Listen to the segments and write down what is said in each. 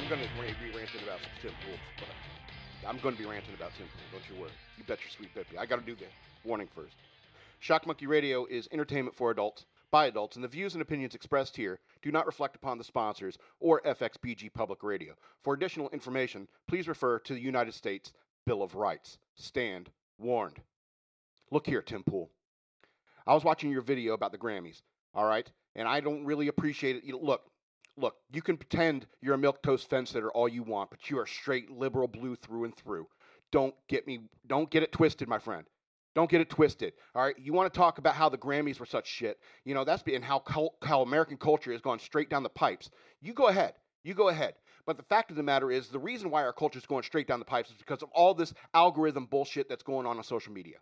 I'm going to be ranting about Tim Pool. But I'm going to be ranting about Tim Pool. Don't you worry. You bet your sweet Bippy. I got to do that. warning first. Shock Monkey Radio is entertainment for adults by adults, and the views and opinions expressed here do not reflect upon the sponsors or FXBG Public Radio. For additional information, please refer to the United States Bill of Rights. Stand warned. Look here, Tim Pool. I was watching your video about the Grammys, all right? And I don't really appreciate it. You look, look, you can pretend you're a milk toast fence sitter all you want, but you are straight liberal blue through and through. Don't get me don't get it twisted, my friend. Don't get it twisted. All right, you want to talk about how the Grammys were such shit? You know that's how how American culture has gone straight down the pipes. You go ahead. You go ahead. But the fact of the matter is, the reason why our culture is going straight down the pipes is because of all this algorithm bullshit that's going on on social media.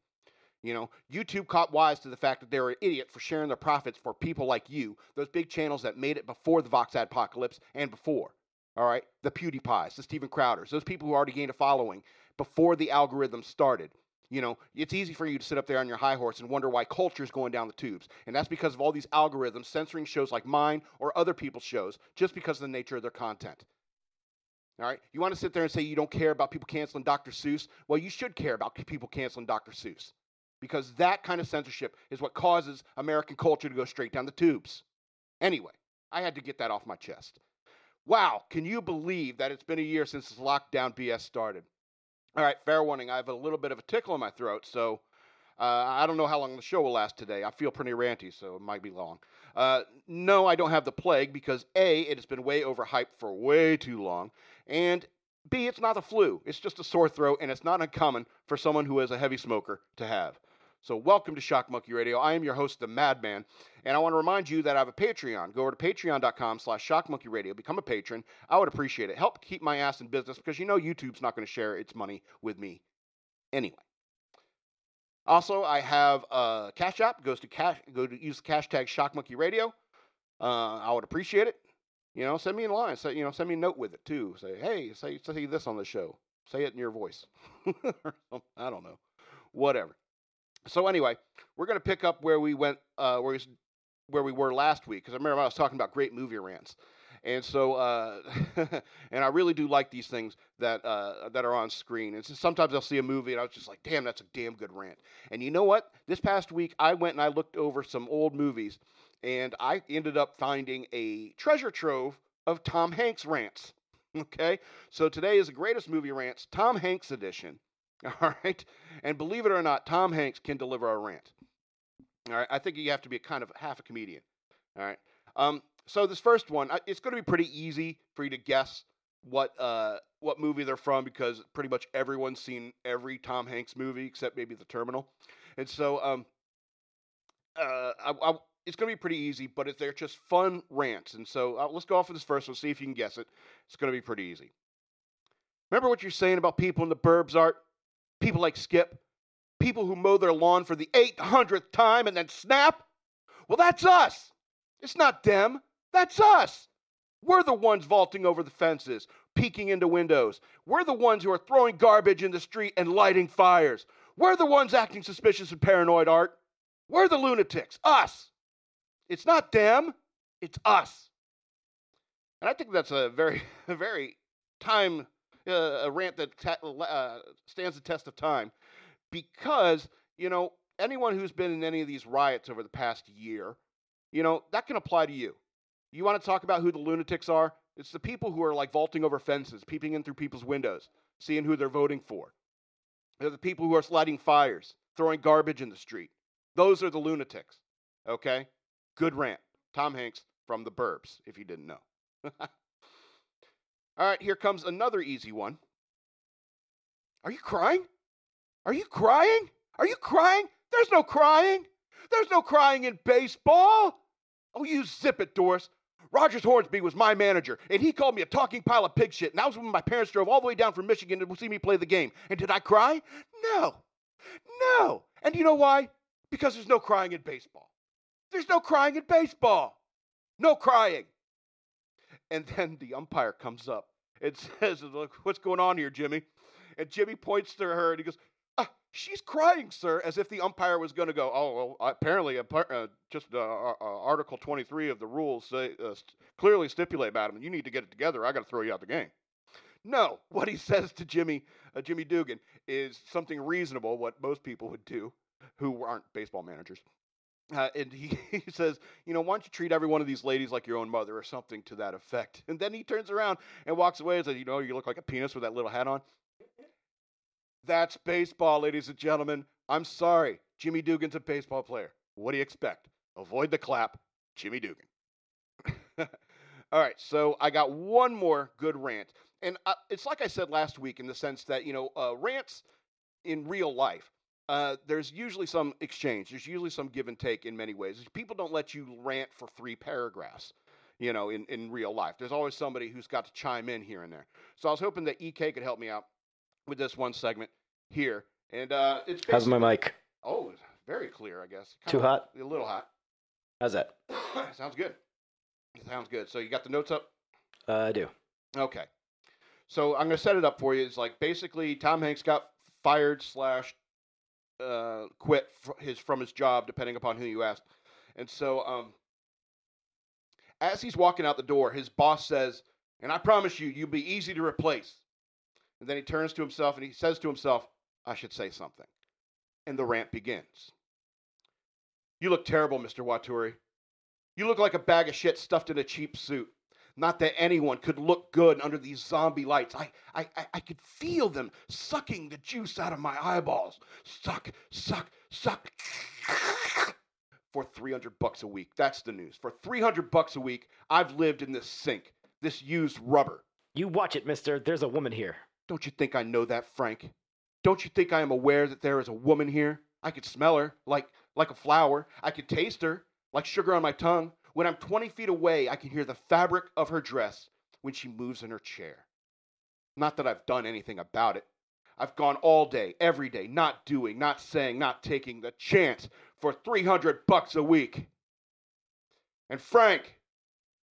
You know, YouTube caught wise to the fact that they're an idiot for sharing their profits for people like you, those big channels that made it before the Vox apocalypse and before. All right, the PewDiePies, the Steven Crowders, those people who already gained a following before the algorithm started. You know, it's easy for you to sit up there on your high horse and wonder why culture is going down the tubes. And that's because of all these algorithms censoring shows like mine or other people's shows just because of the nature of their content. All right? You want to sit there and say you don't care about people canceling Dr. Seuss? Well, you should care about people canceling Dr. Seuss because that kind of censorship is what causes American culture to go straight down the tubes. Anyway, I had to get that off my chest. Wow, can you believe that it's been a year since this lockdown BS started? All right, fair warning, I have a little bit of a tickle in my throat, so uh, I don't know how long the show will last today. I feel pretty ranty, so it might be long. Uh, no, I don't have the plague because A, it has been way overhyped for way too long, and B, it's not the flu. It's just a sore throat, and it's not uncommon for someone who is a heavy smoker to have. So, welcome to Shock Monkey Radio. I am your host, the Madman, and I want to remind you that I have a Patreon. Go over to patreon.com slash shockmonkeyradio. Become a patron. I would appreciate it. Help keep my ass in business because you know YouTube's not going to share its money with me anyway. Also, I have a Cash App. Goes to cash. Go to use the hashtag Shock Monkey Radio. Uh, I would appreciate it. You know, send me a line. Say, you know, send me a note with it too. Say, hey, say, say this on the show. Say it in your voice. I don't know. Whatever so anyway, we're going to pick up where we went, uh, where we where we were last week because I remember I was talking about great movie rants, and so uh, and I really do like these things that uh, that are on screen. And so sometimes I'll see a movie and I was just like, damn, that's a damn good rant. And you know what? This past week I went and I looked over some old movies, and I ended up finding a treasure trove of Tom Hanks rants. Okay, so today is the greatest movie rants, Tom Hanks edition. All right. And believe it or not, Tom Hanks can deliver a rant. All right. I think you have to be a kind of half a comedian. All right. Um, so this first one, it's going to be pretty easy for you to guess what uh, what movie they're from because pretty much everyone's seen every Tom Hanks movie except maybe The Terminal, and so um, uh, I, I, it's going to be pretty easy, but it, they're just fun rants. And so uh, let's go off with this first one, see if you can guess it. It's going to be pretty easy. Remember what you're saying about people in the burbs, Art? People like Skip, people who mow their lawn for the 800th time and then snap. Well, that's us. It's not them, that's us. We're the ones vaulting over the fences, peeking into windows. We're the ones who are throwing garbage in the street and lighting fires. We're the ones acting suspicious and paranoid, Art. We're the lunatics, us. It's not them, it's us. And I think that's a very, a very time uh, a rant that ta- uh, stands the test of time because, you know, anyone who's been in any of these riots over the past year, you know, that can apply to you. You want to talk about who the lunatics are? It's the people who are like vaulting over fences, peeping in through people's windows, seeing who they're voting for. They're the people who are lighting fires, throwing garbage in the street. Those are the lunatics. Okay? Good rant. Tom Hanks from the Burbs, if you didn't know. All right, here comes another easy one. Are you crying? Are you crying? Are you crying? There's no crying. There's no crying in baseball. Oh, you zip it, Doris. Rogers Hornsby was my manager, and he called me a talking pile of pig shit. And that was when my parents drove all the way down from Michigan to see me play the game. And did I cry? No. No. And you know why? Because there's no crying in baseball. There's no crying in baseball. No crying. And then the umpire comes up and says, Look, what's going on here, Jimmy? And Jimmy points to her and he goes, ah, She's crying, sir, as if the umpire was going to go, oh, well, apparently, uh, just uh, uh, Article 23 of the rules say, uh, clearly stipulate, madam, you need to get it together. I got to throw you out the game. No, what he says to Jimmy, uh, Jimmy Dugan is something reasonable, what most people would do who aren't baseball managers. Uh, and he, he says, you know, why don't you treat every one of these ladies like your own mother or something to that effect? And then he turns around and walks away and says, you know, you look like a penis with that little hat on. That's baseball, ladies and gentlemen. I'm sorry. Jimmy Dugan's a baseball player. What do you expect? Avoid the clap. Jimmy Dugan. All right, so I got one more good rant. And uh, it's like I said last week in the sense that, you know, uh, rants in real life, uh, there's usually some exchange. There's usually some give and take in many ways. People don't let you rant for three paragraphs, you know, in, in real life. There's always somebody who's got to chime in here and there. So I was hoping that EK could help me out with this one segment here. And uh, it's How's my mic? Oh, very clear, I guess. Too hot? A little hot. How's that? Sounds good. Sounds good. So you got the notes up? Uh, I do. Okay. So I'm going to set it up for you. It's like basically Tom Hanks got fired slash uh, quit his from his job, depending upon who you ask. And so, um, as he's walking out the door, his boss says, "And I promise you, you'll be easy to replace." And then he turns to himself and he says to himself, "I should say something." And the rant begins. You look terrible, Mr. Waturi. You look like a bag of shit stuffed in a cheap suit. Not that anyone could look good under these zombie lights. I, I, I could feel them sucking the juice out of my eyeballs. Suck, suck, suck. For 300 bucks a week. That's the news. For 300 bucks a week, I've lived in this sink, this used rubber. You watch it, mister. There's a woman here. Don't you think I know that, Frank? Don't you think I am aware that there is a woman here? I could smell her like like a flower. I could taste her like sugar on my tongue. When I'm 20 feet away, I can hear the fabric of her dress when she moves in her chair. Not that I've done anything about it. I've gone all day, every day, not doing, not saying, not taking the chance for 300 bucks a week. And Frank,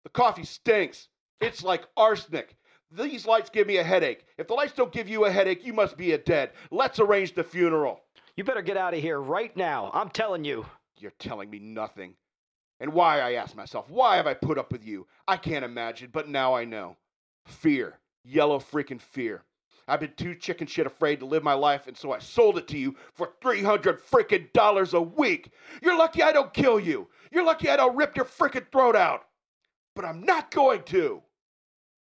the coffee stinks. It's like arsenic. These lights give me a headache. If the lights don't give you a headache, you must be a dead. Let's arrange the funeral. You better get out of here right now. I'm telling you. You're telling me nothing. And why, I ask myself, why have I put up with you? I can't imagine, but now I know. Fear. Yellow freaking fear. I've been too chicken shit afraid to live my life, and so I sold it to you for 300 freaking dollars a week. You're lucky I don't kill you. You're lucky I don't rip your freaking throat out. But I'm not going to.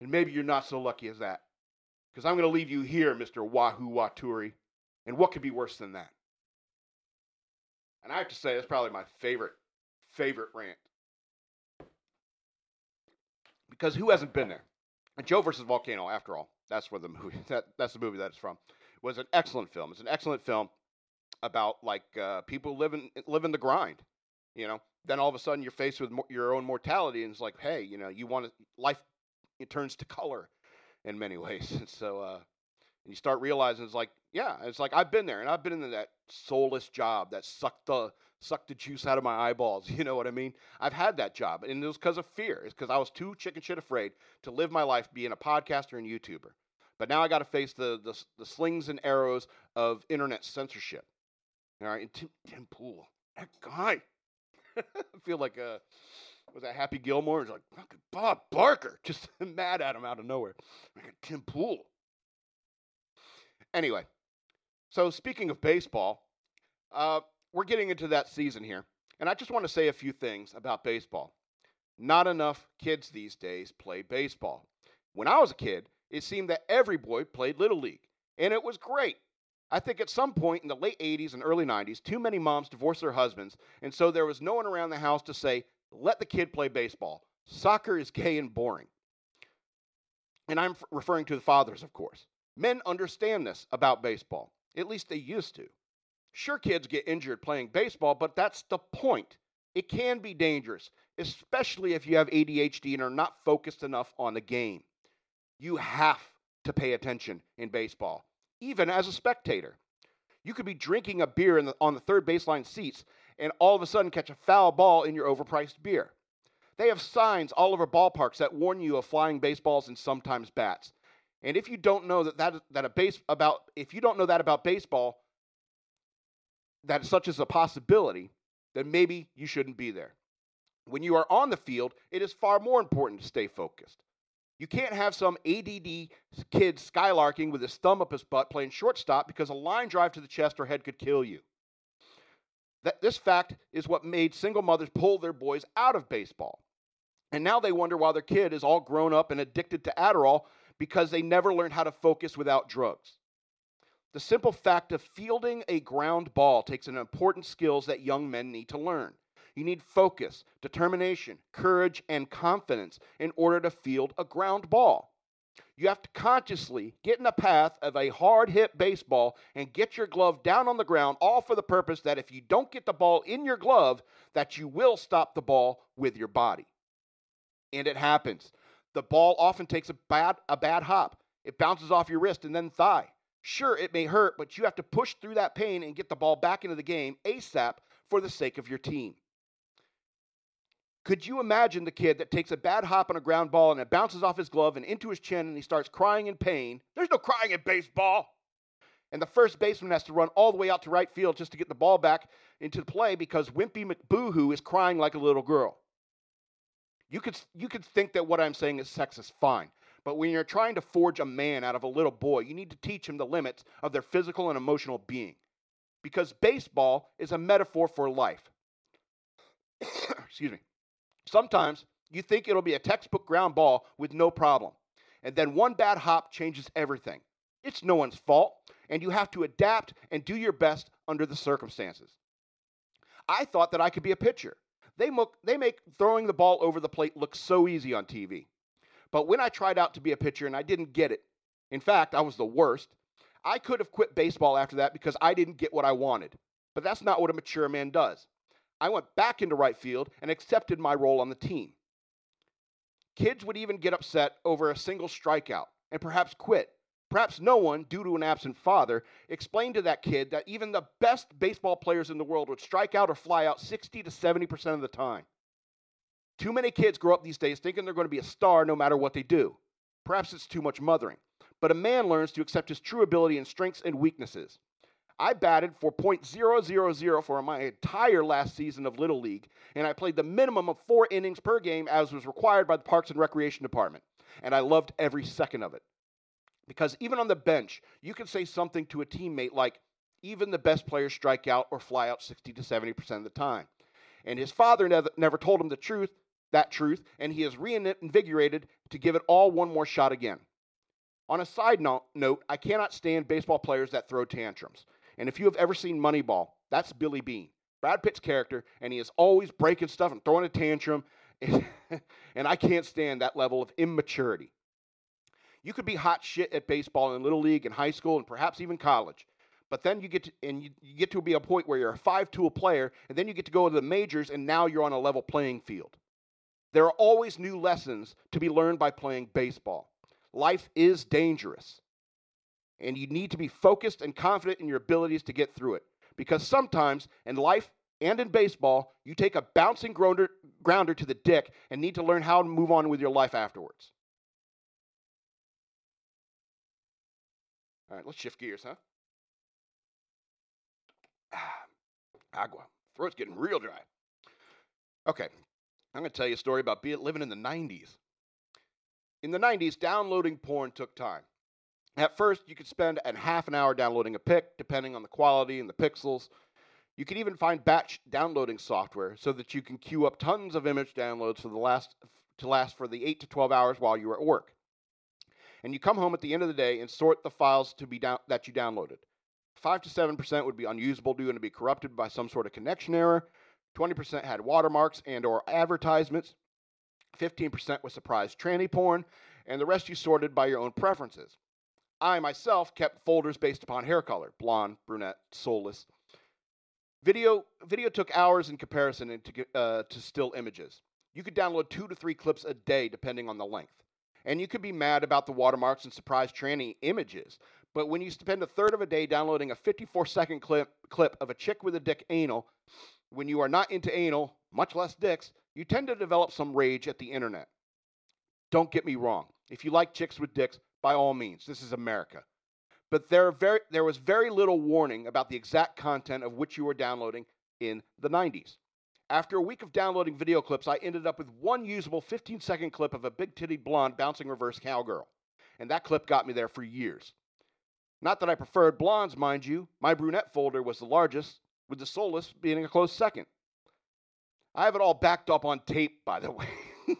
And maybe you're not so lucky as that. Because I'm going to leave you here, Mr. Wahoo Waturi. And what could be worse than that? And I have to say, that's probably my favorite favorite rant. Because who hasn't been there? Joe versus Volcano, after all, that's where the movie that that's the movie that it's from. It Was an excellent film. It's an excellent film about like uh, people living living the grind. You know, then all of a sudden you're faced with mo- your own mortality, and it's like, hey, you know, you want life. It turns to color in many ways, and so uh, and you start realizing it's like, yeah, it's like I've been there, and I've been in that soulless job that sucked the sucked the juice out of my eyeballs. You know what I mean? I've had that job, and it was because of fear. It's because I was too chicken shit afraid to live my life being a podcaster and YouTuber. But now I got to face the, the, the slings and arrows of internet censorship. All right, and Tim, Tim Pool, that guy. I feel like uh, was that Happy Gilmore? It's like fucking Bob Barker, just mad at him out of nowhere. Like Tim Pool. Anyway, so speaking of baseball, uh, we're getting into that season here, and I just want to say a few things about baseball. Not enough kids these days play baseball. When I was a kid, it seemed that every boy played Little League, and it was great. I think at some point in the late 80s and early 90s, too many moms divorced their husbands, and so there was no one around the house to say, let the kid play baseball. Soccer is gay and boring. And I'm referring to the fathers, of course. Men understand this about baseball. At least they used to. Sure, kids get injured playing baseball, but that's the point. It can be dangerous, especially if you have ADHD and are not focused enough on the game. You have to pay attention in baseball, even as a spectator. You could be drinking a beer the, on the third baseline seats and all of a sudden catch a foul ball in your overpriced beer. They have signs all over ballparks that warn you of flying baseballs and sometimes bats. And if you don't know that, that, that a base about if you don't know that about baseball, that such is a possibility, then maybe you shouldn't be there. When you are on the field, it is far more important to stay focused. You can't have some ADD kid skylarking with his thumb up his butt playing shortstop because a line drive to the chest or head could kill you. That, this fact is what made single mothers pull their boys out of baseball. And now they wonder why their kid is all grown up and addicted to Adderall because they never learned how to focus without drugs. The simple fact of fielding a ground ball takes an important skills that young men need to learn. You need focus, determination, courage, and confidence in order to field a ground ball. You have to consciously get in the path of a hard hit baseball and get your glove down on the ground, all for the purpose that if you don't get the ball in your glove, that you will stop the ball with your body. And it happens. The ball often takes a bad, a bad hop. It bounces off your wrist and then thigh. Sure, it may hurt, but you have to push through that pain and get the ball back into the game ASAP for the sake of your team. Could you imagine the kid that takes a bad hop on a ground ball and it bounces off his glove and into his chin and he starts crying in pain? There's no crying in baseball. And the first baseman has to run all the way out to right field just to get the ball back into play because Wimpy McBoohoo is crying like a little girl. You could, you could think that what I'm saying is sexist, fine. But when you're trying to forge a man out of a little boy, you need to teach him the limits of their physical and emotional being. Because baseball is a metaphor for life. Excuse me. Sometimes you think it'll be a textbook ground ball with no problem. And then one bad hop changes everything. It's no one's fault, and you have to adapt and do your best under the circumstances. I thought that I could be a pitcher. They, mo- they make throwing the ball over the plate look so easy on TV. But when I tried out to be a pitcher and I didn't get it, in fact, I was the worst, I could have quit baseball after that because I didn't get what I wanted. But that's not what a mature man does. I went back into right field and accepted my role on the team. Kids would even get upset over a single strikeout and perhaps quit. Perhaps no one, due to an absent father, explained to that kid that even the best baseball players in the world would strike out or fly out 60 to 70% of the time. Too many kids grow up these days thinking they're going to be a star no matter what they do. Perhaps it's too much mothering. But a man learns to accept his true ability and strengths and weaknesses. I batted for .000 for my entire last season of Little League, and I played the minimum of four innings per game as was required by the Parks and Recreation Department. And I loved every second of it. Because even on the bench, you can say something to a teammate like, even the best players strike out or fly out 60 to 70% of the time. And his father never, never told him the truth, that truth, and he is reinvigorated to give it all one more shot again. On a side note, I cannot stand baseball players that throw tantrums. And if you have ever seen Moneyball, that's Billy Beane, Brad Pitt's character, and he is always breaking stuff and throwing a tantrum. and I can't stand that level of immaturity. You could be hot shit at baseball in little league and high school and perhaps even college. But then you get to, and you, you get to be a point where you're a five-tool player, and then you get to go to the majors, and now you're on a level playing field. There are always new lessons to be learned by playing baseball. Life is dangerous, and you need to be focused and confident in your abilities to get through it. Because sometimes in life and in baseball, you take a bouncing grounder, grounder to the dick and need to learn how to move on with your life afterwards. All right, let's shift gears, huh? Ah, agua. Throat's getting real dry. Okay, I'm going to tell you a story about living in the 90s. In the 90s, downloading porn took time. At first, you could spend a half an hour downloading a pic, depending on the quality and the pixels. You can even find batch downloading software so that you can queue up tons of image downloads for the last to last for the 8 to 12 hours while you are at work. And you come home at the end of the day and sort the files to be down, that you downloaded. 5 to 7% would be unusable due to be corrupted by some sort of connection error. 20% had watermarks and or advertisements. 15% was surprise tranny porn, and the rest you sorted by your own preferences. I myself kept folders based upon hair color, blonde, brunette, soulless. Video, video took hours in comparison into, uh, to still images. You could download two to three clips a day depending on the length. And you could be mad about the watermarks and surprise tranny images, but when you spend a third of a day downloading a 54 second clip, clip of a chick with a dick anal, when you are not into anal, much less dicks, you tend to develop some rage at the internet. Don't get me wrong. If you like chicks with dicks, by all means, this is America. but there, very, there was very little warning about the exact content of which you were downloading in the 90s. After a week of downloading video clips, I ended up with one usable 15 second clip of a big titted blonde bouncing reverse cowgirl. And that clip got me there for years. Not that I preferred blondes, mind you. My brunette folder was the largest, with the soulless being a close second. I have it all backed up on tape, by the way.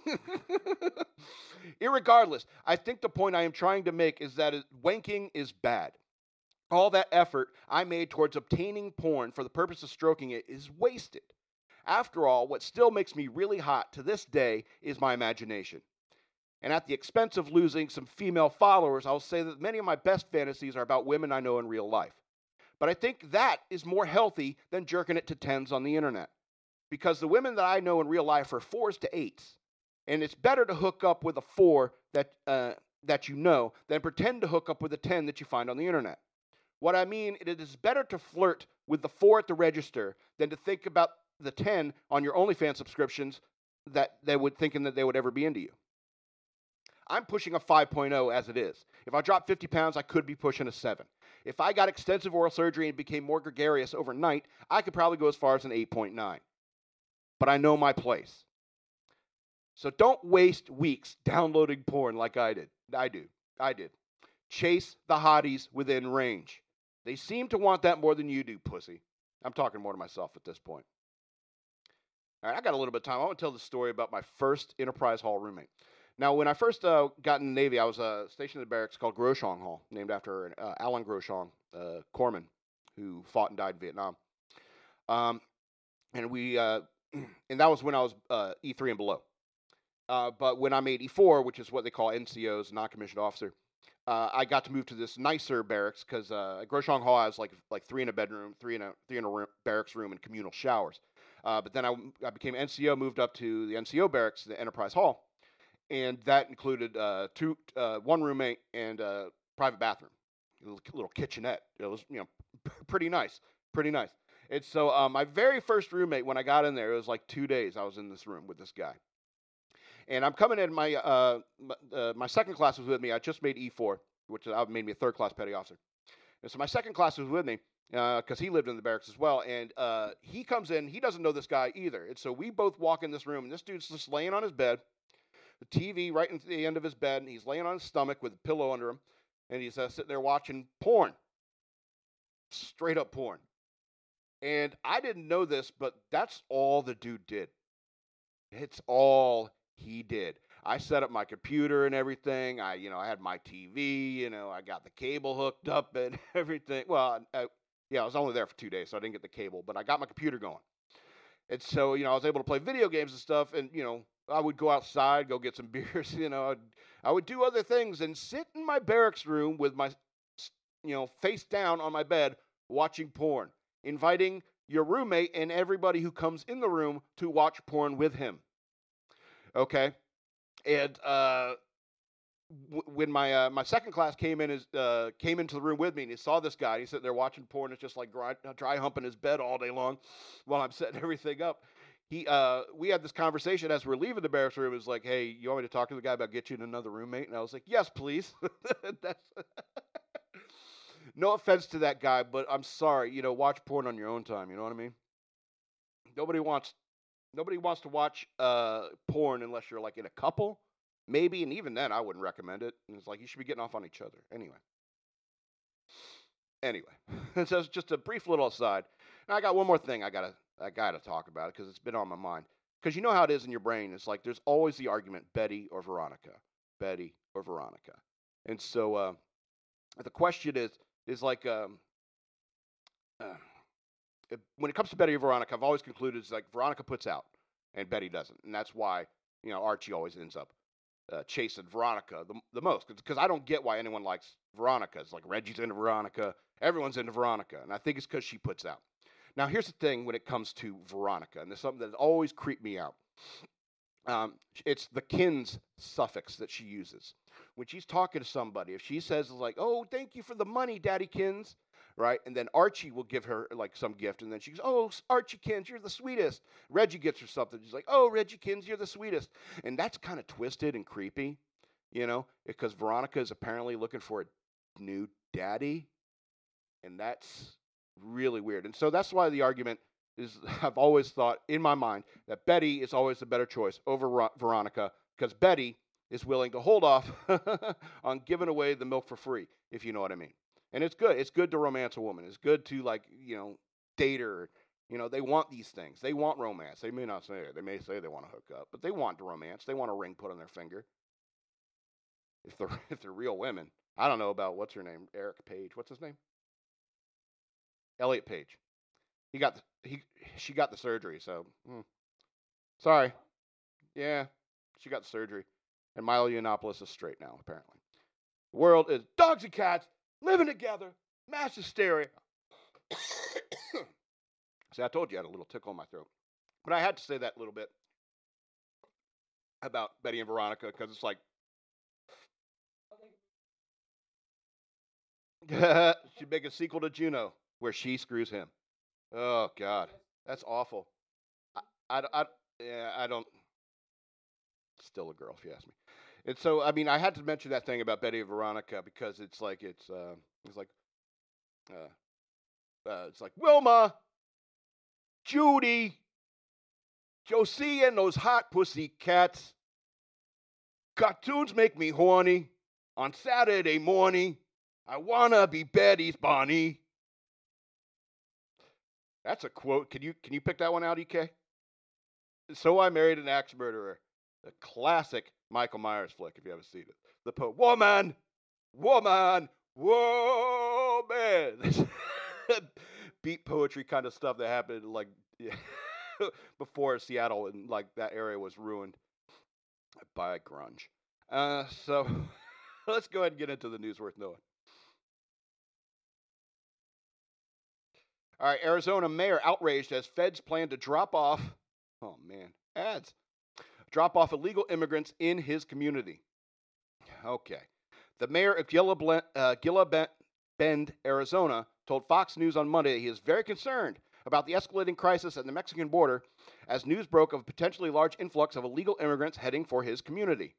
Irregardless, I think the point I am trying to make is that wanking is bad. All that effort I made towards obtaining porn for the purpose of stroking it is wasted. After all, what still makes me really hot to this day is my imagination. And at the expense of losing some female followers, I'll say that many of my best fantasies are about women I know in real life. But I think that is more healthy than jerking it to tens on the internet. Because the women that I know in real life are fours to eights. And it's better to hook up with a four that, uh, that you know than pretend to hook up with a 10 that you find on the internet. What I mean, is it is better to flirt with the four at the register than to think about the 10 on your OnlyFans subscriptions that they would thinking that they would ever be into you. I'm pushing a 5.0 as it is. If I drop 50 pounds, I could be pushing a 7. If I got extensive oral surgery and became more gregarious overnight, I could probably go as far as an 8.9. But I know my place. So don't waste weeks downloading porn like I did. I do. I did. Chase the hotties within range. They seem to want that more than you do, pussy. I'm talking more to myself at this point. All right, I got a little bit of time. I want to tell the story about my first Enterprise Hall roommate. Now, when I first uh, got in the Navy, I was uh, stationed at a barracks called Groshong Hall, named after uh, Alan Groshong, uh, corpsman, who fought and died in Vietnam. Um, and we, uh, and that was when I was uh, E3 and below. but when I made E4, which is what they call NCOs, non-commissioned officer, I got to move to this nicer barracks because uh, Groshong Hall has like like three in a bedroom, three in a three in a room, barracks room, and communal showers. but then I, I became NCO, moved up to the NCO barracks, the Enterprise Hall and that included uh, two, uh, one roommate and a private bathroom, a little, kitchenette. It was, you know, pretty nice, pretty nice. And so uh, my very first roommate, when I got in there, it was like two days I was in this room with this guy. And I'm coming in, my, uh, my, uh, my second class was with me. I just made E4, which made me a third class petty officer. And so my second class was with me because uh, he lived in the barracks as well. And uh, he comes in, he doesn't know this guy either. And so we both walk in this room, and this dude's just laying on his bed the TV right into the end of his bed, and he's laying on his stomach with a pillow under him, and he's uh, sitting there watching porn, straight up porn. And I didn't know this, but that's all the dude did. It's all he did. I set up my computer and everything. I, you know, I had my TV. You know, I got the cable hooked up and everything. Well, I, yeah, I was only there for two days, so I didn't get the cable, but I got my computer going. And so, you know, I was able to play video games and stuff, and you know, I would go outside, go get some beers, you know, I'd, I would do other things and sit in my barracks room with my, you know, face down on my bed watching porn, inviting your roommate and everybody who comes in the room to watch porn with him. Okay, and uh, when my uh, my second class came in, is, uh, came into the room with me, and he saw this guy. He's sitting there watching porn. It's just like dry, dry humping his bed all day long, while I'm setting everything up he uh, we had this conversation as we're leaving the barracks room. It was like, hey, you want me to talk to the guy about get you another roommate? And I was like, yes, please. no offense to that guy, but I'm sorry. You know, watch porn on your own time. You know what I mean? Nobody wants nobody wants to watch uh, porn unless you're like in a couple, maybe, and even then, I wouldn't recommend it. And it's like you should be getting off on each other anyway. Anyway, so it's just a brief little aside. And I got one more thing I gotta I got to talk about it because it's been on my mind. Because you know how it is in your brain. It's like there's always the argument Betty or Veronica, Betty or Veronica. And so uh, the question is, is like, um, uh, when it comes to Betty or Veronica, I've always concluded it's like Veronica puts out and Betty doesn't. And that's why, you know, Archie always ends up uh, chasing Veronica the, the most. Because I don't get why anyone likes Veronica. It's like Reggie's into Veronica, everyone's into Veronica. And I think it's because she puts out. Now, here's the thing when it comes to Veronica, and there's something that always creeped me out. Um, it's the kins suffix that she uses. When she's talking to somebody, if she says, like, oh, thank you for the money, Daddy Kins, right? And then Archie will give her, like, some gift, and then she goes, oh, Archie Kins, you're the sweetest. Reggie gets her something. She's like, oh, Reggie Kins, you're the sweetest. And that's kind of twisted and creepy, you know, because Veronica is apparently looking for a new daddy, and that's really weird. And so that's why the argument is I've always thought in my mind that Betty is always the better choice over Ro- Veronica because Betty is willing to hold off on giving away the milk for free, if you know what I mean. And it's good. It's good to romance a woman. It's good to like you know date her. You know they want these things. They want romance. They may not say it. They may say they want to hook up, but they want romance. They want a ring put on their finger. If they're if they're real women, I don't know about what's her name, Eric Page. What's his name? Elliot Page. He got the, he she got the surgery, so hmm. sorry. Yeah, she got the surgery, and Milo Yiannopoulos is straight now. Apparently, the world is dogs and cats living together, mass hysteria. See, I told you I had a little tickle in my throat, but I had to say that little bit about Betty and Veronica because it's like she'd make a sequel to Juno where she screws him. Oh God, that's awful. I, I, I, yeah, I don't. Still a girl, if you ask me. And so, I mean, I had to mention that thing about Betty and Veronica because it's like it's uh, it's like uh, uh, it's like Wilma, Judy, Josie, and those hot pussy cats. Cartoons make me horny. On Saturday morning, I wanna be Betty's Bonnie. That's a quote. Can you can you pick that one out, EK? So I married an axe murderer. A classic Michael Myers flick, if you haven't seen it. The poet, woman, woman, woman. Beat poetry kind of stuff that happened like before Seattle and like that area was ruined by grunge. Uh, so let's go ahead and get into the news worth knowing. All right, Arizona mayor outraged as feds plan to drop off, oh man, ads, drop off illegal immigrants in his community. Okay. The mayor of Gila, uh, Arizona, told Fox News on Monday he is very concerned about the escalating crisis at the Mexican border as news broke of a potentially large influx of illegal immigrants heading for his community.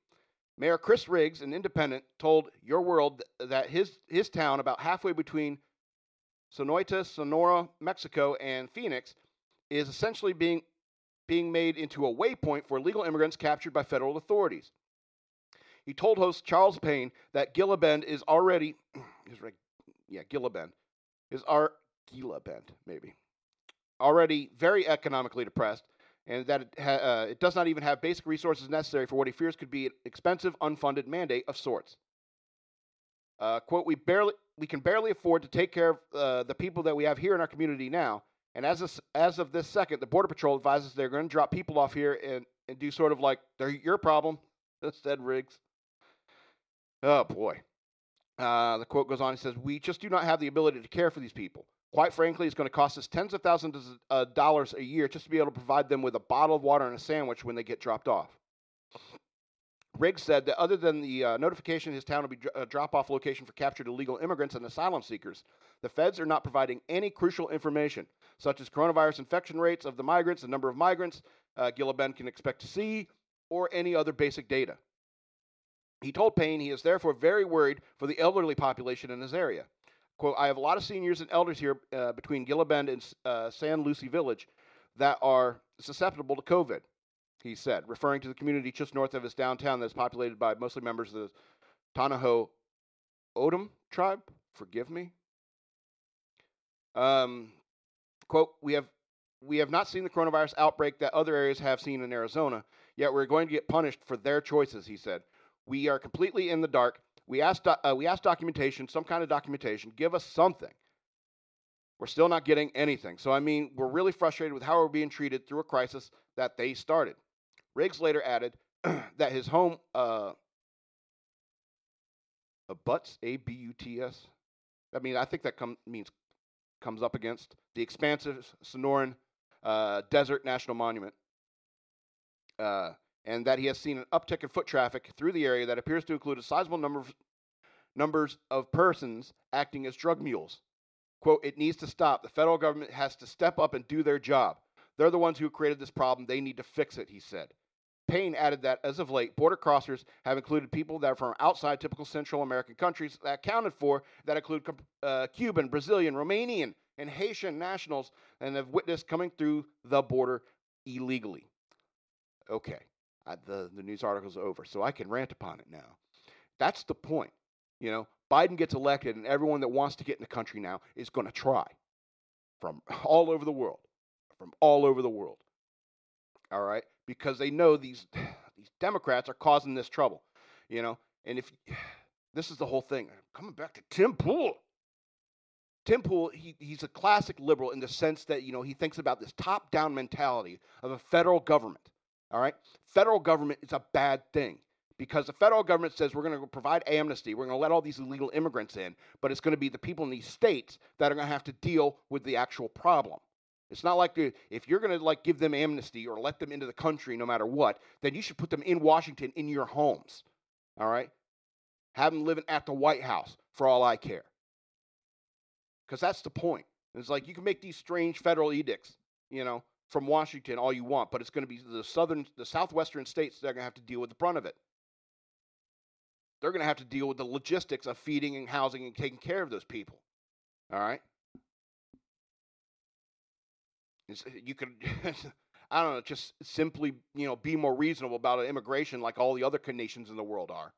Mayor Chris Riggs, an independent, told Your World that his, his town, about halfway between Sonoita, Sonora, Mexico, and Phoenix is essentially being, being made into a waypoint for illegal immigrants captured by federal authorities. He told host Charles Payne that Gila Bend is already, is right, yeah, Gila Bend is our Gila Bend maybe already very economically depressed, and that it, ha, uh, it does not even have basic resources necessary for what he fears could be an expensive, unfunded mandate of sorts. Uh, quote, we barely, we can barely afford to take care of uh, the people that we have here in our community now. And as, of, as of this second, the Border Patrol advises they're going to drop people off here and, and do sort of like, they're your problem, said Riggs. Oh, boy. Uh, the quote goes on. He says, We just do not have the ability to care for these people. Quite frankly, it's going to cost us tens of thousands of uh, dollars a year just to be able to provide them with a bottle of water and a sandwich when they get dropped off. Riggs said that other than the uh, notification his town will be a drop off location for captured illegal immigrants and asylum seekers, the feds are not providing any crucial information, such as coronavirus infection rates of the migrants, the number of migrants uh, Gila Bend can expect to see, or any other basic data. He told Payne he is therefore very worried for the elderly population in his area. Quote, I have a lot of seniors and elders here uh, between Gila Bend and uh, San Lucy Village that are susceptible to COVID he said, referring to the community just north of his downtown that's populated by mostly members of the Tohono O'odham tribe. Forgive me. Um, quote, we have we have not seen the coronavirus outbreak that other areas have seen in Arizona, yet we're going to get punished for their choices, he said. We are completely in the dark. We asked, uh, we asked documentation, some kind of documentation. Give us something. We're still not getting anything. So, I mean, we're really frustrated with how we're being treated through a crisis that they started. Riggs later added that his home uh, abuts A B U T S. I mean, I think that com- means comes up against the expansive Sonoran uh, Desert National Monument, uh, and that he has seen an uptick in foot traffic through the area that appears to include a sizable number of numbers of persons acting as drug mules. Quote, it needs to stop. The federal government has to step up and do their job. They're the ones who created this problem. They need to fix it, he said. Payne added that as of late, border crossers have included people that are from outside typical Central American countries that accounted for that include uh, Cuban, Brazilian, Romanian, and Haitian nationals and have witnessed coming through the border illegally. Okay, uh, the, the news article's over, so I can rant upon it now. That's the point. You know, Biden gets elected, and everyone that wants to get in the country now is going to try from all over the world. From all over the world. All right? Because they know these, these Democrats are causing this trouble. You know, and if this is the whole thing, coming back to Tim Pool. Tim Pool, he, he's a classic liberal in the sense that, you know, he thinks about this top down mentality of a federal government. All right? Federal government is a bad thing because the federal government says we're going to provide amnesty, we're going to let all these illegal immigrants in, but it's going to be the people in these states that are going to have to deal with the actual problem. It's not like if you're going to like give them amnesty or let them into the country no matter what, then you should put them in Washington in your homes. All right? Have them living at the White House for all I care. Because that's the point. It's like you can make these strange federal edicts, you know, from Washington all you want, but it's going to be the southern, the southwestern states that are going to have to deal with the brunt of it. They're going to have to deal with the logistics of feeding and housing and taking care of those people. All right? It's, uh, you could, I don't know, just simply, you know, be more reasonable about immigration like all the other nations in the world are.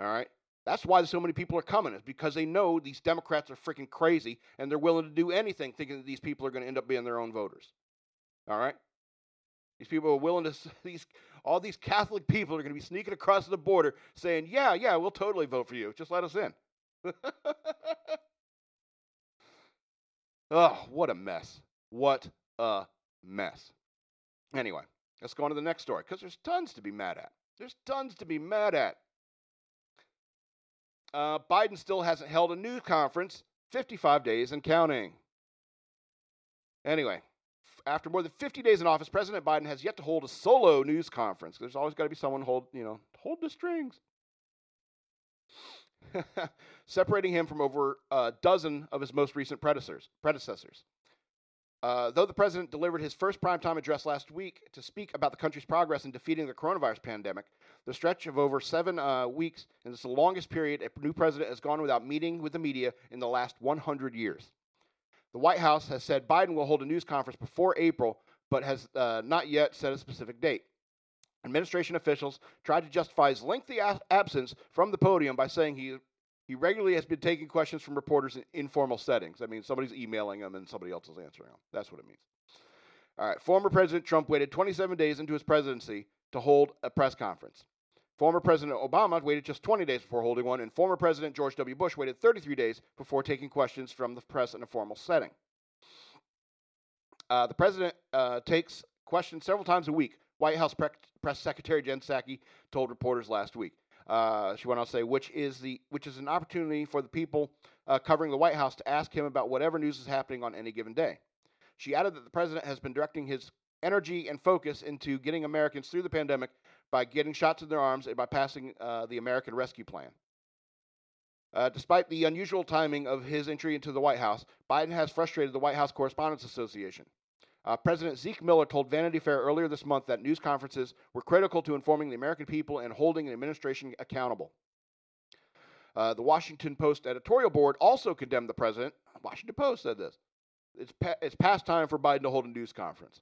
All right? That's why so many people are coming, is because they know these Democrats are freaking crazy and they're willing to do anything thinking that these people are going to end up being their own voters. All right? These people are willing to, these, all these Catholic people are going to be sneaking across the border saying, yeah, yeah, we'll totally vote for you. Just let us in. oh, what a mess. What a mess. Anyway, let's go on to the next story because there's tons to be mad at. There's tons to be mad at. Uh, Biden still hasn't held a news conference, 55 days and counting. Anyway, after more than 50 days in office, President Biden has yet to hold a solo news conference. There's always got to be someone hold, you know, hold the strings. Separating him from over a dozen of his most recent predecessors. predecessors. Uh, though the president delivered his first primetime address last week to speak about the country's progress in defeating the coronavirus pandemic, the stretch of over seven uh, weeks is the longest period a new president has gone without meeting with the media in the last 100 years. The White House has said Biden will hold a news conference before April, but has uh, not yet set a specific date. Administration officials tried to justify his lengthy absence from the podium by saying he he regularly has been taking questions from reporters in informal settings. I mean, somebody's emailing him and somebody else is answering them. That's what it means. All right. Former President Trump waited 27 days into his presidency to hold a press conference. Former President Obama waited just 20 days before holding one, and former President George W. Bush waited 33 days before taking questions from the press in a formal setting. Uh, the president uh, takes questions several times a week. White House Pre- Press Secretary Jen Psaki told reporters last week. Uh, she went on to say, which is the which is an opportunity for the people uh, covering the White House to ask him about whatever news is happening on any given day. She added that the president has been directing his energy and focus into getting Americans through the pandemic by getting shots in their arms and by passing uh, the American Rescue Plan. Uh, despite the unusual timing of his entry into the White House, Biden has frustrated the White House Correspondents Association. Uh, President Zeke Miller told Vanity Fair earlier this month that news conferences were critical to informing the American people and holding the administration accountable. Uh, the Washington Post editorial board also condemned the president. Washington Post said this. It's, pa- it's past time for Biden to hold a news conference.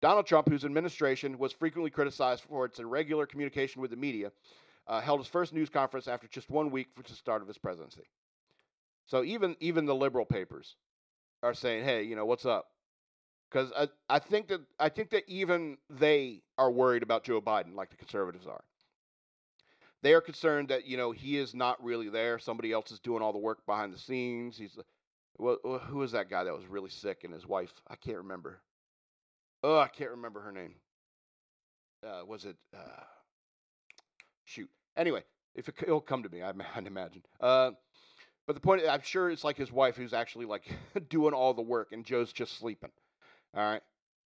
Donald Trump, whose administration was frequently criticized for its irregular communication with the media, uh, held his first news conference after just one week for the start of his presidency. So even even the liberal papers are saying, "Hey, you know what's up?" Because I, I think that I think that even they are worried about Joe Biden, like the conservatives are. They are concerned that you know he is not really there. Somebody else is doing all the work behind the scenes. He's well, who was that guy that was really sick and his wife? I can't remember. Oh, I can't remember her name. Uh, was it? Uh, shoot. Anyway, if it, will come to me, I, I'd imagine. Uh, but the point, I'm sure it's like his wife who's actually like doing all the work, and Joe's just sleeping. All right.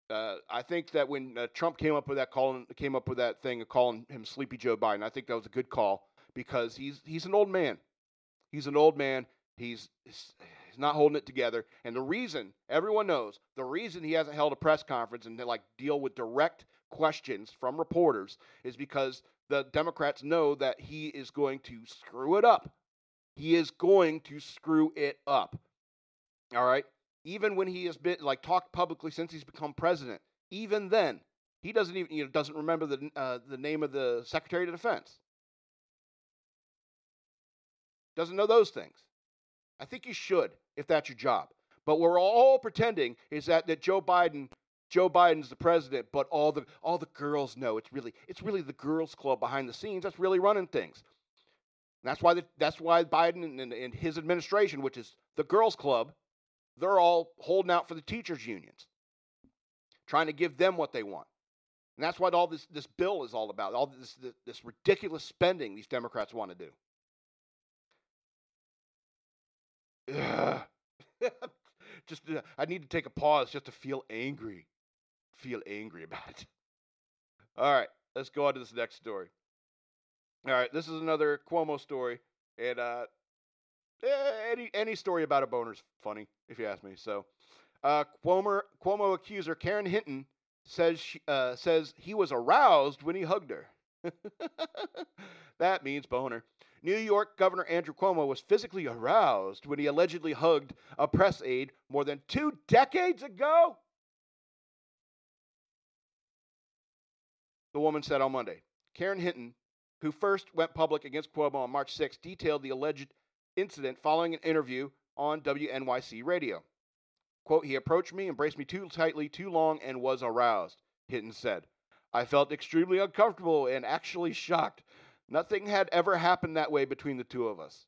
Uh, I think that when uh, Trump came up with that call, came up with that thing of calling him Sleepy Joe Biden, I think that was a good call because he's he's an old man. He's an old man. He's he's not holding it together. And the reason everyone knows the reason he hasn't held a press conference and like deal with direct questions from reporters is because the Democrats know that he is going to screw it up. He is going to screw it up. All right? Even when he has been like talked publicly since he's become president, even then, he doesn't even you know doesn't remember the uh, the name of the Secretary of Defense. Doesn't know those things. I think you should if that's your job. But we're all pretending is that that Joe Biden Joe Biden's the president, but all the all the girls know it's really it's really the girls club behind the scenes that's really running things. And that's why the, that's why Biden and, and his administration, which is the girls club, they're all holding out for the teachers unions, trying to give them what they want. And that's what all this this bill is all about. All this this, this ridiculous spending these Democrats want to do. just uh, I need to take a pause just to feel angry feel angry about it. All right, let's go on to this next story. All right, this is another Cuomo story, and uh, any any story about a boner is funny if you ask me. So, uh, Cuomo Cuomo accuser Karen Hinton says she, uh, says he was aroused when he hugged her. that means boner. New York Governor Andrew Cuomo was physically aroused when he allegedly hugged a press aide more than two decades ago. the woman said on Monday. Karen Hinton, who first went public against Cuomo on March 6, detailed the alleged incident following an interview on WNYC radio. Quote, he approached me, embraced me too tightly, too long, and was aroused, Hinton said. I felt extremely uncomfortable and actually shocked. Nothing had ever happened that way between the two of us.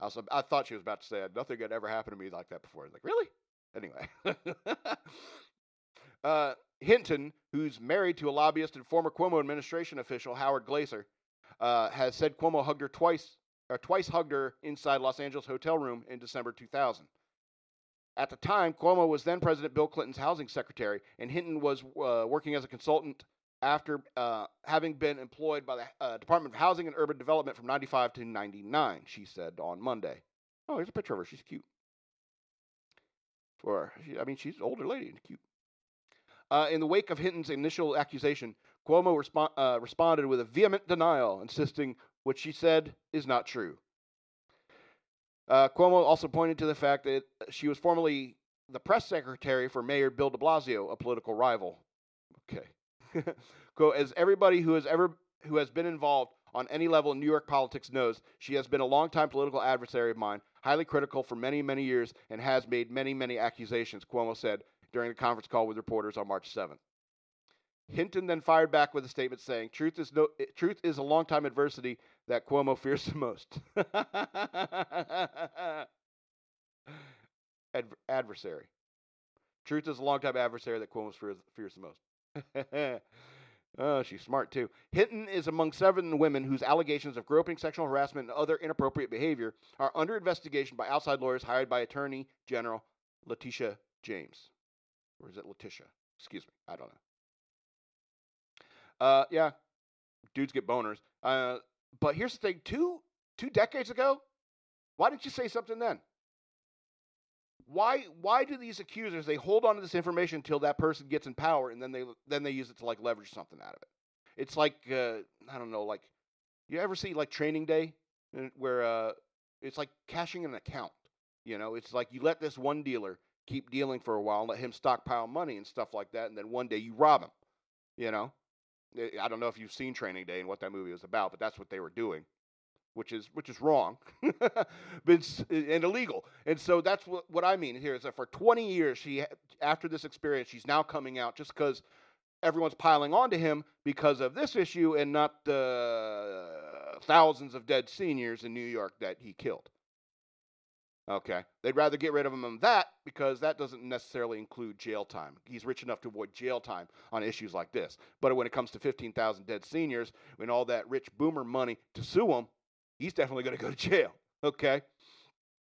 I, was, I thought she was about to say, nothing had ever happened to me like that before. Like, really? Anyway. uh, Hinton, who's married to a lobbyist and former Cuomo administration official Howard Glaser, uh, has said Cuomo hugged her twice, or twice hugged her inside Los Angeles hotel room in December 2000. At the time, Cuomo was then President Bill Clinton's housing secretary, and Hinton was uh, working as a consultant after uh, having been employed by the uh, Department of Housing and Urban Development from 95 to 99, she said on Monday. Oh, here's a picture of her. She's cute. For, I mean, she's an older lady and cute. Uh, in the wake of Hinton's initial accusation, Cuomo respo- uh, responded with a vehement denial, insisting what she said is not true. Uh, Cuomo also pointed to the fact that she was formerly the press secretary for Mayor Bill de Blasio, a political rival. Okay. As everybody who has ever who has been involved on any level in New York politics knows, she has been a longtime political adversary of mine, highly critical for many, many years, and has made many, many accusations, Cuomo said, during a conference call with reporters on March 7th. Hinton then fired back with a statement saying, "Truth is no, eh, truth is a long-time adversity that Cuomo fears the most." Ad- adversary. Truth is a long-time adversary that Cuomo fears, fears the most. oh, she's smart too. Hinton is among seven women whose allegations of groping, sexual harassment, and other inappropriate behavior are under investigation by outside lawyers hired by Attorney General Letitia James. Or is it Letitia? Excuse me. I don't know. Uh, yeah, dudes get boners. Uh, but here's the thing: two two decades ago, why didn't you say something then? Why why do these accusers they hold on to this information until that person gets in power and then they then they use it to like leverage something out of it? It's like uh, I don't know, like you ever see like Training Day, uh, where uh, it's like cashing an account. You know, it's like you let this one dealer keep dealing for a while let him stockpile money and stuff like that, and then one day you rob him. You know, I don't know if you've seen Training Day and what that movie was about, but that's what they were doing, which is which is wrong, but eh, and illegal. And so that's what what I mean here is that for 20 years, she after this experience, she's now coming out just because everyone's piling onto him because of this issue and not the thousands of dead seniors in New York that he killed. Okay. They'd rather get rid of him than that because that doesn't necessarily include jail time. He's rich enough to avoid jail time on issues like this. But when it comes to 15,000 dead seniors and all that rich boomer money to sue him, he's definitely going to go to jail. Okay.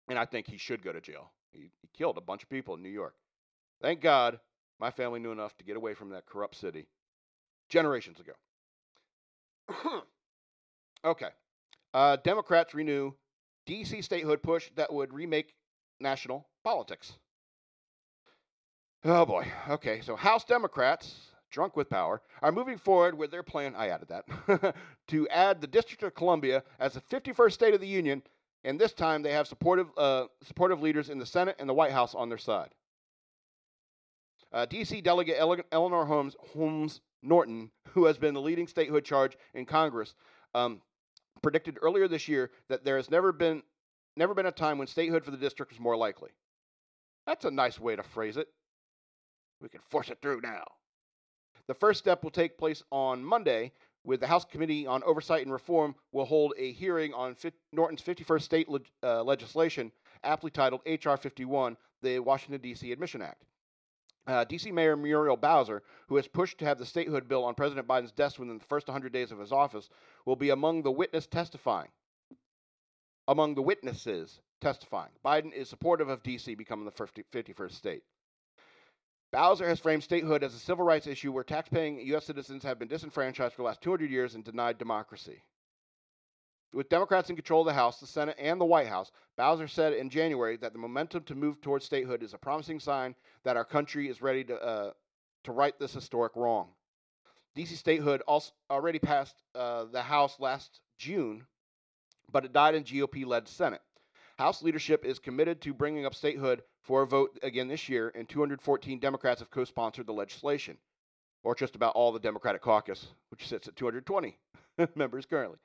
And I think he should go to jail. He, he killed a bunch of people in New York. Thank God my family knew enough to get away from that corrupt city generations ago. okay. Uh, Democrats renew DC statehood push that would remake national politics. Oh boy. Okay, so House Democrats, drunk with power, are moving forward with their plan. I added that to add the District of Columbia as the 51st state of the union, and this time they have supportive uh, supportive leaders in the Senate and the White House on their side. Uh, D.C. Delegate Ele- Eleanor Holmes, Holmes Norton, who has been the leading statehood charge in Congress, um, predicted earlier this year that there has never been never been a time when statehood for the district was more likely. That's a nice way to phrase it. We can force it through now. The first step will take place on Monday, with the House Committee on Oversight and Reform will hold a hearing on Norton's 51st state leg- uh, legislation, aptly titled H.R. 51, the Washington, D.C. Admission Act. Uh, D.C. Mayor Muriel Bowser, who has pushed to have the statehood bill on President Biden's desk within the first 100 days of his office, will be among the witness testifying. Among the witnesses testifying, Biden is supportive of D.C. becoming the 50, 51st state. Bowser has framed statehood as a civil rights issue where taxpaying U.S. citizens have been disenfranchised for the last 200 years and denied democracy. With Democrats in control of the House, the Senate, and the White House, Bowser said in January that the momentum to move towards statehood is a promising sign that our country is ready to, uh, to right this historic wrong. D.C. statehood also already passed uh, the House last June, but it died in GOP led Senate. House leadership is committed to bringing up statehood for a vote again this year, and 214 Democrats have co sponsored the legislation, or just about all the Democratic caucus, which sits at 220 members currently.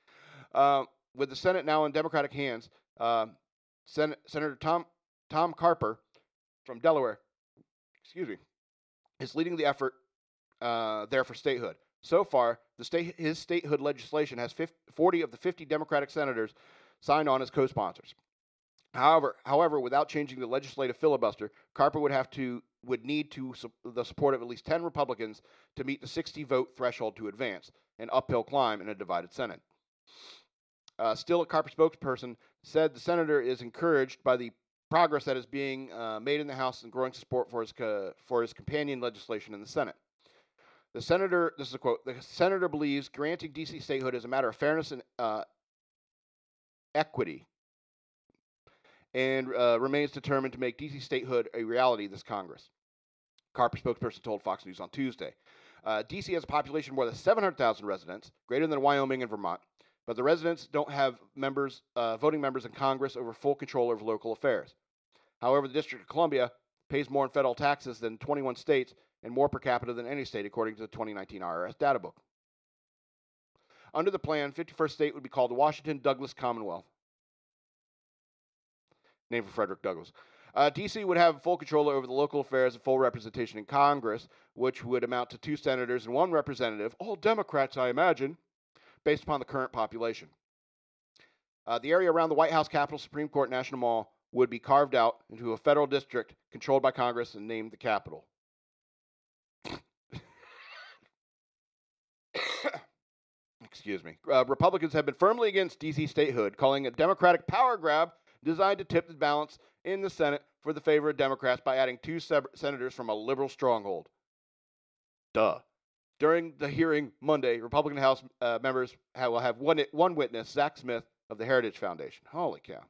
Um, with the Senate now in Democratic hands, um, Sen- Senator Tom, Tom Carper from Delaware, excuse me, is leading the effort uh, there for statehood. So far, the state, his statehood legislation has 50, 40 of the 50 Democratic senators signed on as co-sponsors. However, however, without changing the legislative filibuster, Carper would have to would need to the support of at least 10 Republicans to meet the 60 vote threshold to advance, an uphill climb in a divided Senate. Uh, still, a Carper spokesperson said the senator is encouraged by the progress that is being uh, made in the House and growing support for his co- for his companion legislation in the Senate. The senator, this is a quote, the senator believes granting D.C. statehood is a matter of fairness and uh, equity and uh, remains determined to make D.C. statehood a reality this Congress. Carper spokesperson told Fox News on Tuesday. Uh, D.C. has a population of more than 700,000 residents, greater than Wyoming and Vermont, but the residents don't have members, uh, voting members in Congress over full control over local affairs. However, the District of Columbia pays more in federal taxes than 21 states and more per capita than any state, according to the 2019 IRS data book. Under the plan, 51st state would be called the Washington Douglas Commonwealth named for Frederick Douglass. Uh, D.C. would have full control over the local affairs and full representation in Congress, which would amount to two senators and one representative, all Democrats, I imagine, based upon the current population. Uh, the area around the White House, Capitol, Supreme Court, National Mall would be carved out into a federal district controlled by Congress and named the Capitol. Excuse me. Uh, Republicans have been firmly against D.C. statehood, calling it a Democratic power grab designed to tip the balance in the Senate for the favor of Democrats by adding two senators from a liberal stronghold. Duh. During the hearing Monday, Republican House uh, members will have one, one witness, Zach Smith of the Heritage Foundation. Holy cow.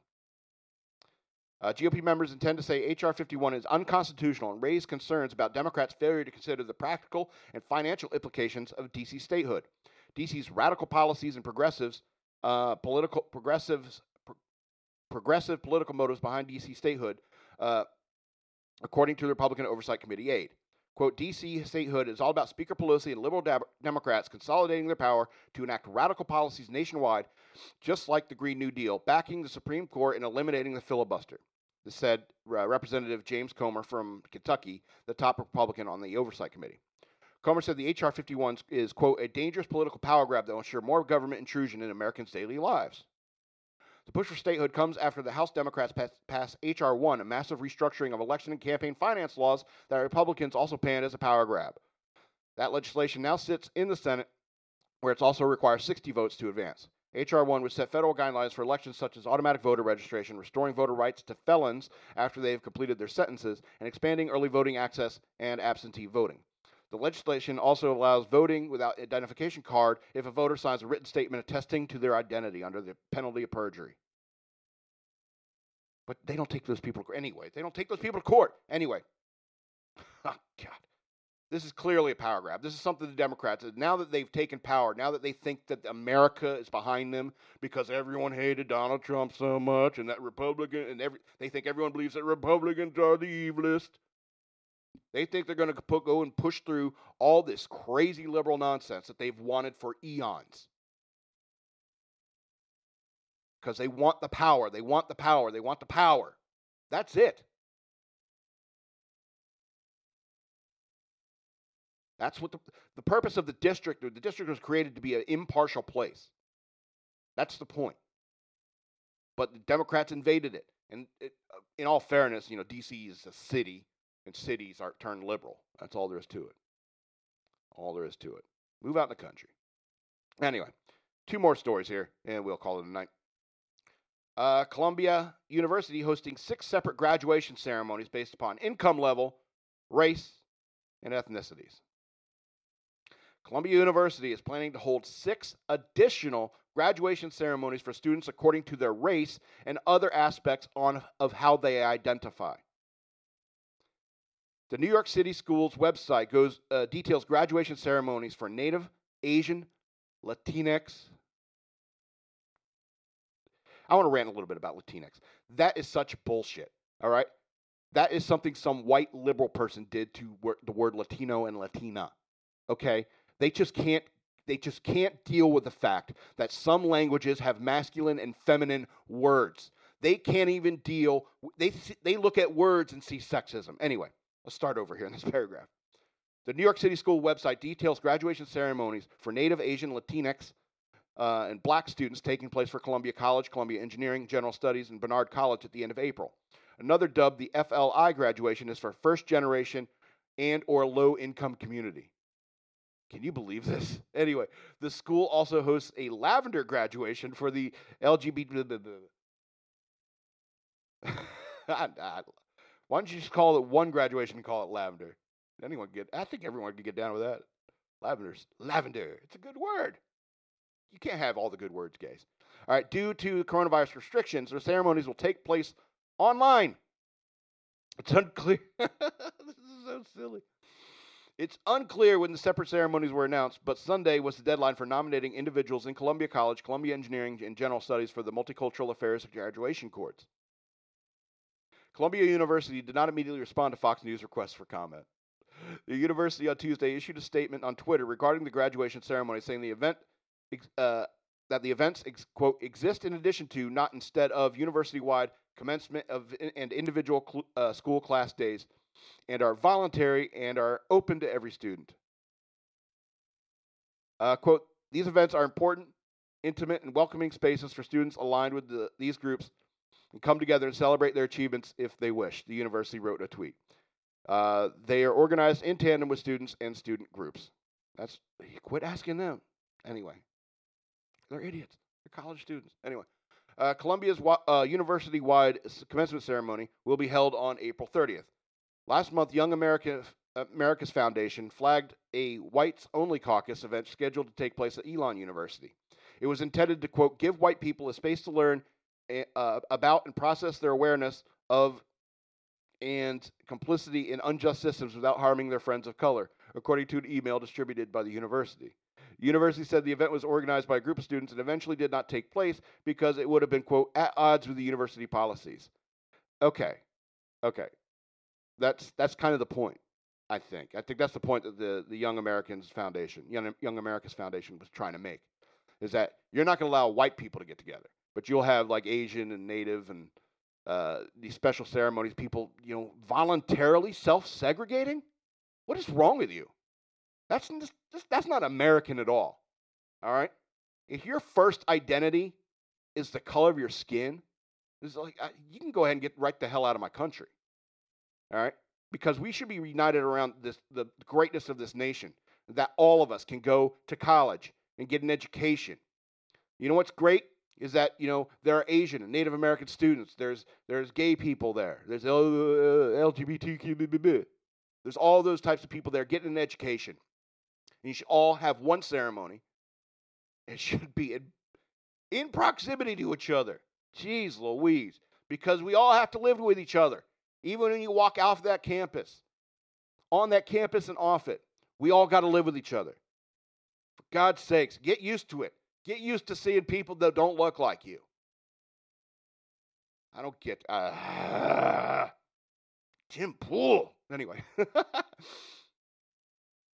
Uh, GOP members intend to say H.R. 51 is unconstitutional and raise concerns about Democrats' failure to consider the practical and financial implications of D.C. statehood. D.C.'s radical policies and progressives, uh, political progressives progressive political motives behind D.C. statehood, uh, according to the Republican Oversight Committee aide. Quote, D.C. statehood is all about Speaker Pelosi and liberal dab- Democrats consolidating their power to enact radical policies nationwide, just like the Green New Deal, backing the Supreme Court and eliminating the filibuster. Said uh, Representative James Comer from Kentucky, the top Republican on the Oversight Committee. Comer said the H.R. 51 is, quote, a dangerous political power grab that will ensure more government intrusion in Americans' daily lives. The push for statehood comes after the House Democrats pass, H.R. 1, a massive restructuring of election and campaign finance laws that Republicans also panned as a power grab. That legislation now sits in the Senate, where it also requires 60 votes to advance. H.R. 1 would set federal guidelines for elections such as automatic voter registration, restoring voter rights to felons after they have completed their sentences, and expanding early voting access and absentee voting. The legislation also allows voting without identification card if a voter signs a written statement attesting to their identity under the penalty of perjury. But they don't take those people anyway. They don't take those people to court anyway. oh, God. This is clearly a power grab. This is something the Democrats, now that they've taken power, now that they think that America is behind them because everyone hated Donald Trump so much and that Republican, and every, they think everyone believes that Republicans are the evilest. They think they're going to go and push through all this crazy liberal nonsense that they've wanted for eons. Because they want the power. They want the power. They want the power. That's it. That's what the, the purpose of the district, the district was created to be an impartial place. That's the point. But the Democrats invaded it. And it, uh, in all fairness, you know, D.C. is a city, and cities are turned liberal. That's all there is to it. All there is to it. Move out in the country. Anyway, two more stories here, and we'll call it a night. Uh, Columbia University hosting six separate graduation ceremonies based upon income level, race, and ethnicities. Columbia University is planning to hold six additional graduation ceremonies for students according to their race and other aspects on, of how they identify. The New York City Schools website goes uh, details graduation ceremonies for Native, Asian, Latinx. I want to rant a little bit about Latinx. That is such bullshit. All right, that is something some white liberal person did to the word Latino and Latina. Okay, they just can't they just can't deal with the fact that some languages have masculine and feminine words. They can't even deal they they look at words and see sexism. Anyway, Let's start over here in this paragraph. The New York City School website details graduation ceremonies for Native, Asian, Latinx, uh, and black students taking place for Columbia College, Columbia Engineering, General Studies, and Barnard College at the end of April. Another dub, the FLI graduation, is for first generation and or low income community. Can you believe this? Anyway, the school also hosts a lavender graduation for the LGBT. Why don't you just call it one graduation and call it lavender? Anyone get? I think everyone could get down with that. Lavender's lavender. It's a good word. You can't have all the good words, guys. All right. Due to coronavirus restrictions, the ceremonies will take place online. It's unclear. this is so silly. It's unclear when the separate ceremonies were announced, but Sunday was the deadline for nominating individuals in Columbia College, Columbia Engineering, and General Studies for the Multicultural Affairs graduation courts. Columbia University did not immediately respond to Fox News requests for comment. The university on Tuesday issued a statement on Twitter regarding the graduation ceremony, saying the event uh, that the events quote exist in addition to, not instead of, university-wide commencement of and individual cl- uh, school class days, and are voluntary and are open to every student. Uh, quote: These events are important, intimate, and welcoming spaces for students aligned with the, these groups and come together and celebrate their achievements if they wish, the university wrote a tweet. Uh, they are organized in tandem with students and student groups. That's quit asking them. Anyway, they're idiots. They're college students. Anyway, uh, Columbia's uh, university-wide commencement ceremony will be held on April 30th. Last month, Young America, America's Foundation flagged a whites-only caucus event scheduled to take place at Elon University. It was intended to quote give white people a space to learn uh, about and process their awareness of and complicity in unjust systems without harming their friends of color, according to an email distributed by the university. The university said the event was organized by a group of students and eventually did not take place because it would have been, quote, at odds with the university policies. Okay. Okay. That's that's kind of the point, I think. I think that's the point that the, the Young Americans Foundation, Young, Young Americans Foundation was trying to make. Is that you're not going to allow white people to get together but you'll have like Asian and Native and uh, these special ceremonies, people, you know, voluntarily self-segregating. What is wrong with you? That's just, that's not American at all. All right. If your first identity is the color of your skin, it's like I, you can go ahead and get right the hell out of my country. All right, because we should be united around this the greatness of this nation. That all of us can go to college and get an education. You know what's great? Is that you know there are Asian and Native American students. There's there's gay people there. There's LGBTQ. Uh, there's all those types of people there getting an education. And you should all have one ceremony. It should be in, in proximity to each other. Jeez Louise. Because we all have to live with each other. Even when you walk off that campus. on that campus and off it. We all got to live with each other. For God's sakes, get used to it. Get used to seeing people that don't look like you. I don't get uh, Tim Pool. Anyway,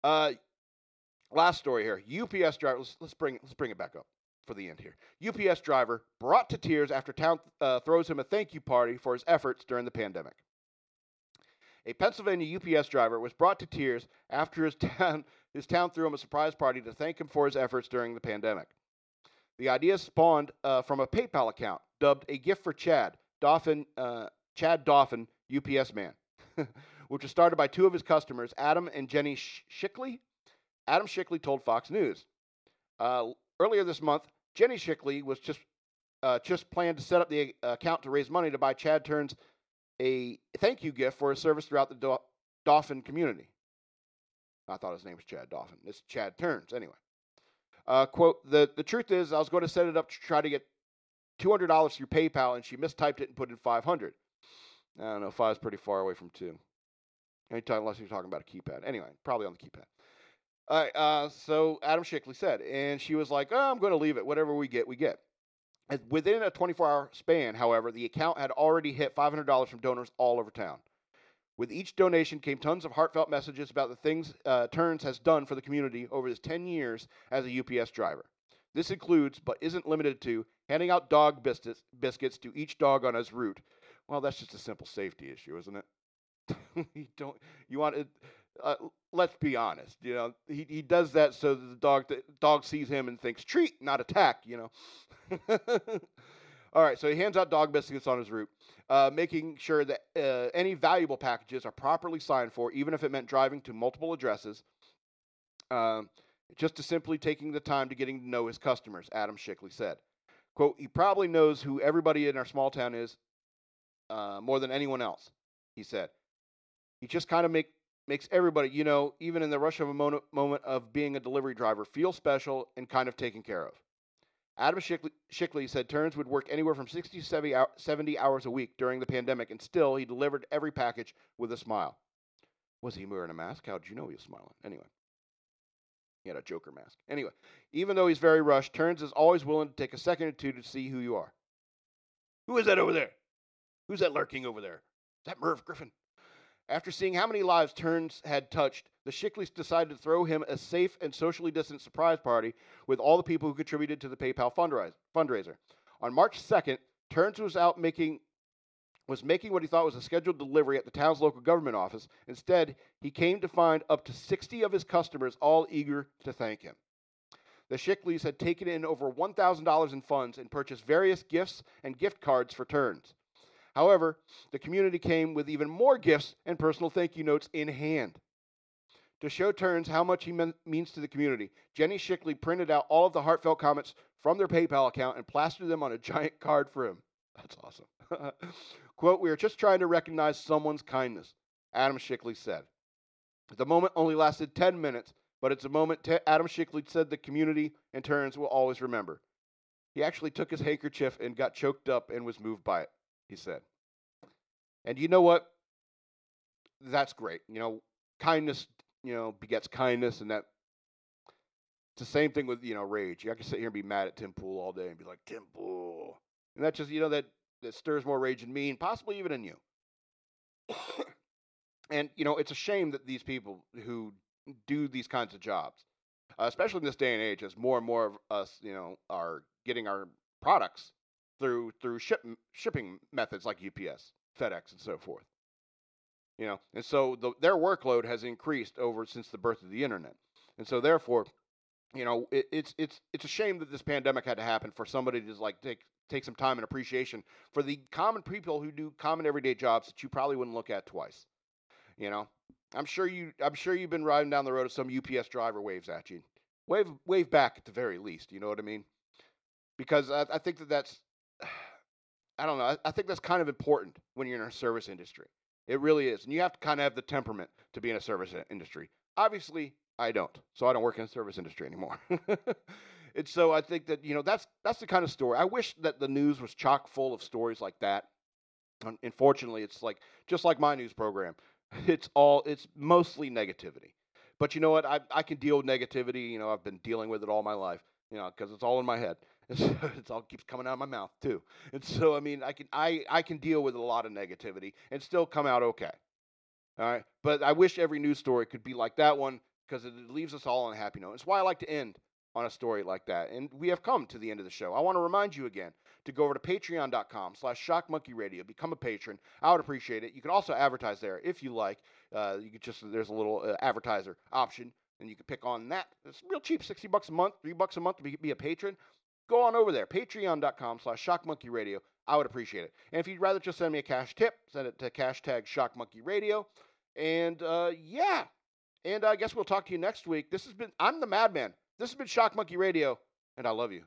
uh, last story here. UPS driver. Let's, let's bring let's bring it back up for the end here. UPS driver brought to tears after town uh, throws him a thank you party for his efforts during the pandemic. A Pennsylvania UPS driver was brought to tears after his town his town threw him a surprise party to thank him for his efforts during the pandemic. The idea spawned uh, from a PayPal account dubbed "A Gift for Chad." Dauphin, uh, Chad Dauphin, UPS man, which was started by two of his customers, Adam and Jenny Shickley. Adam Shickley told Fox News. Uh, earlier this month, Jenny Shickley was just uh, just planned to set up the account to raise money to buy Chad Turns a thank you gift for his service throughout the Dauphin community. I thought his name was Chad Dauphin. It's Chad Turns, anyway. Uh, quote, the, the truth is, I was going to set it up to try to get $200 through PayPal, and she mistyped it and put in 500 I don't know, five is pretty far away from two. Anytime, unless you're talking about a keypad. Anyway, probably on the keypad. All right, uh, so Adam Shickley said, and she was like, oh, I'm going to leave it. Whatever we get, we get. Within a 24 hour span, however, the account had already hit $500 from donors all over town. With each donation came tons of heartfelt messages about the things uh, Turns has done for the community over his 10 years as a UPS driver. This includes, but isn't limited to, handing out dog biscuits, biscuits to each dog on his route. Well, that's just a simple safety issue, isn't it? you don't. You want it. Uh, let's be honest. You know, he he does that so that the dog the dog sees him and thinks treat, not attack. You know. All right, so he hands out dog biscuits on his route, uh, making sure that uh, any valuable packages are properly signed for, even if it meant driving to multiple addresses. Um, just to simply taking the time to getting to know his customers, Adam Shickley said. Quote, he probably knows who everybody in our small town is uh, more than anyone else, he said. He just kind of make, makes everybody, you know, even in the rush of a moment, moment of being a delivery driver, feel special and kind of taken care of. Adam Shickley, Shickley said Turns would work anywhere from 60 to 70 hours a week during the pandemic, and still he delivered every package with a smile. Was he wearing a mask? How did you know he was smiling? Anyway. He had a Joker mask. Anyway, even though he's very rushed, Turns is always willing to take a second or two to see who you are. Who is that over there? Who's that lurking over there? Is that Merv Griffin? After seeing how many lives Turns had touched, the Shickleys decided to throw him a safe and socially distant surprise party with all the people who contributed to the PayPal fundraiser. On March 2nd, Turns was out making was making what he thought was a scheduled delivery at the town's local government office. Instead, he came to find up to 60 of his customers all eager to thank him. The Shickleys had taken in over $1,000 in funds and purchased various gifts and gift cards for turns. However, the community came with even more gifts and personal thank you notes in hand. To show Turns how much he men- means to the community, Jenny Shickley printed out all of the heartfelt comments from their PayPal account and plastered them on a giant card for him. That's awesome. Quote, We are just trying to recognize someone's kindness, Adam Shickley said. The moment only lasted 10 minutes, but it's a moment t- Adam Shickley said the community and Turns will always remember. He actually took his handkerchief and got choked up and was moved by it, he said. And you know what? That's great. You know, kindness, you know, begets kindness, and that it's the same thing with you know rage. I can sit here and be mad at Tim Pool all day and be like Tim Pool, and that just you know that that stirs more rage in me and possibly even in you. and you know, it's a shame that these people who do these kinds of jobs, uh, especially in this day and age, as more and more of us, you know, are getting our products through through ship, shipping methods like UPS, FedEx, and so forth. You know, and so the, their workload has increased over since the birth of the internet, and so therefore, you know, it, it's it's it's a shame that this pandemic had to happen for somebody to just like take take some time and appreciation for the common people who do common everyday jobs that you probably wouldn't look at twice. You know, I'm sure you I'm sure you've been riding down the road of some UPS driver waves at you. Wave wave back at the very least. You know what I mean? Because I, I think that that's I don't know. I, I think that's kind of important when you're in a service industry. It really is, and you have to kind of have the temperament to be in a service industry. Obviously, I don't, so I don't work in the service industry anymore. and so I think that you know that's that's the kind of story. I wish that the news was chock full of stories like that. Unfortunately, it's like just like my news program. It's all it's mostly negativity. But you know what? I I can deal with negativity. You know, I've been dealing with it all my life. You know, because it's all in my head. It's, it's all keeps coming out of my mouth too. And so I mean, I can I I can deal with a lot of negativity and still come out okay. All right. But I wish every news story could be like that one because it leaves us all on a happy note. It's why I like to end on a story like that. And we have come to the end of the show. I want to remind you again to go over to patreon.com slash shockmonkeyradio. Become a patron. I would appreciate it. You can also advertise there if you like. Uh, you could just, there's a little uh, advertiser option and you can pick on that. It's real cheap, 60 bucks a month, three bucks a month to be, be a patron. Go on over there, patreon.com slash shockmonkeyradio. I would appreciate it. And if you'd rather just send me a cash tip, send it to hashtag shockmonkeyradio. And uh, yeah, and I guess we'll talk to you next week. This has been, I'm the madman. This has been Shock Monkey Radio, and I love you.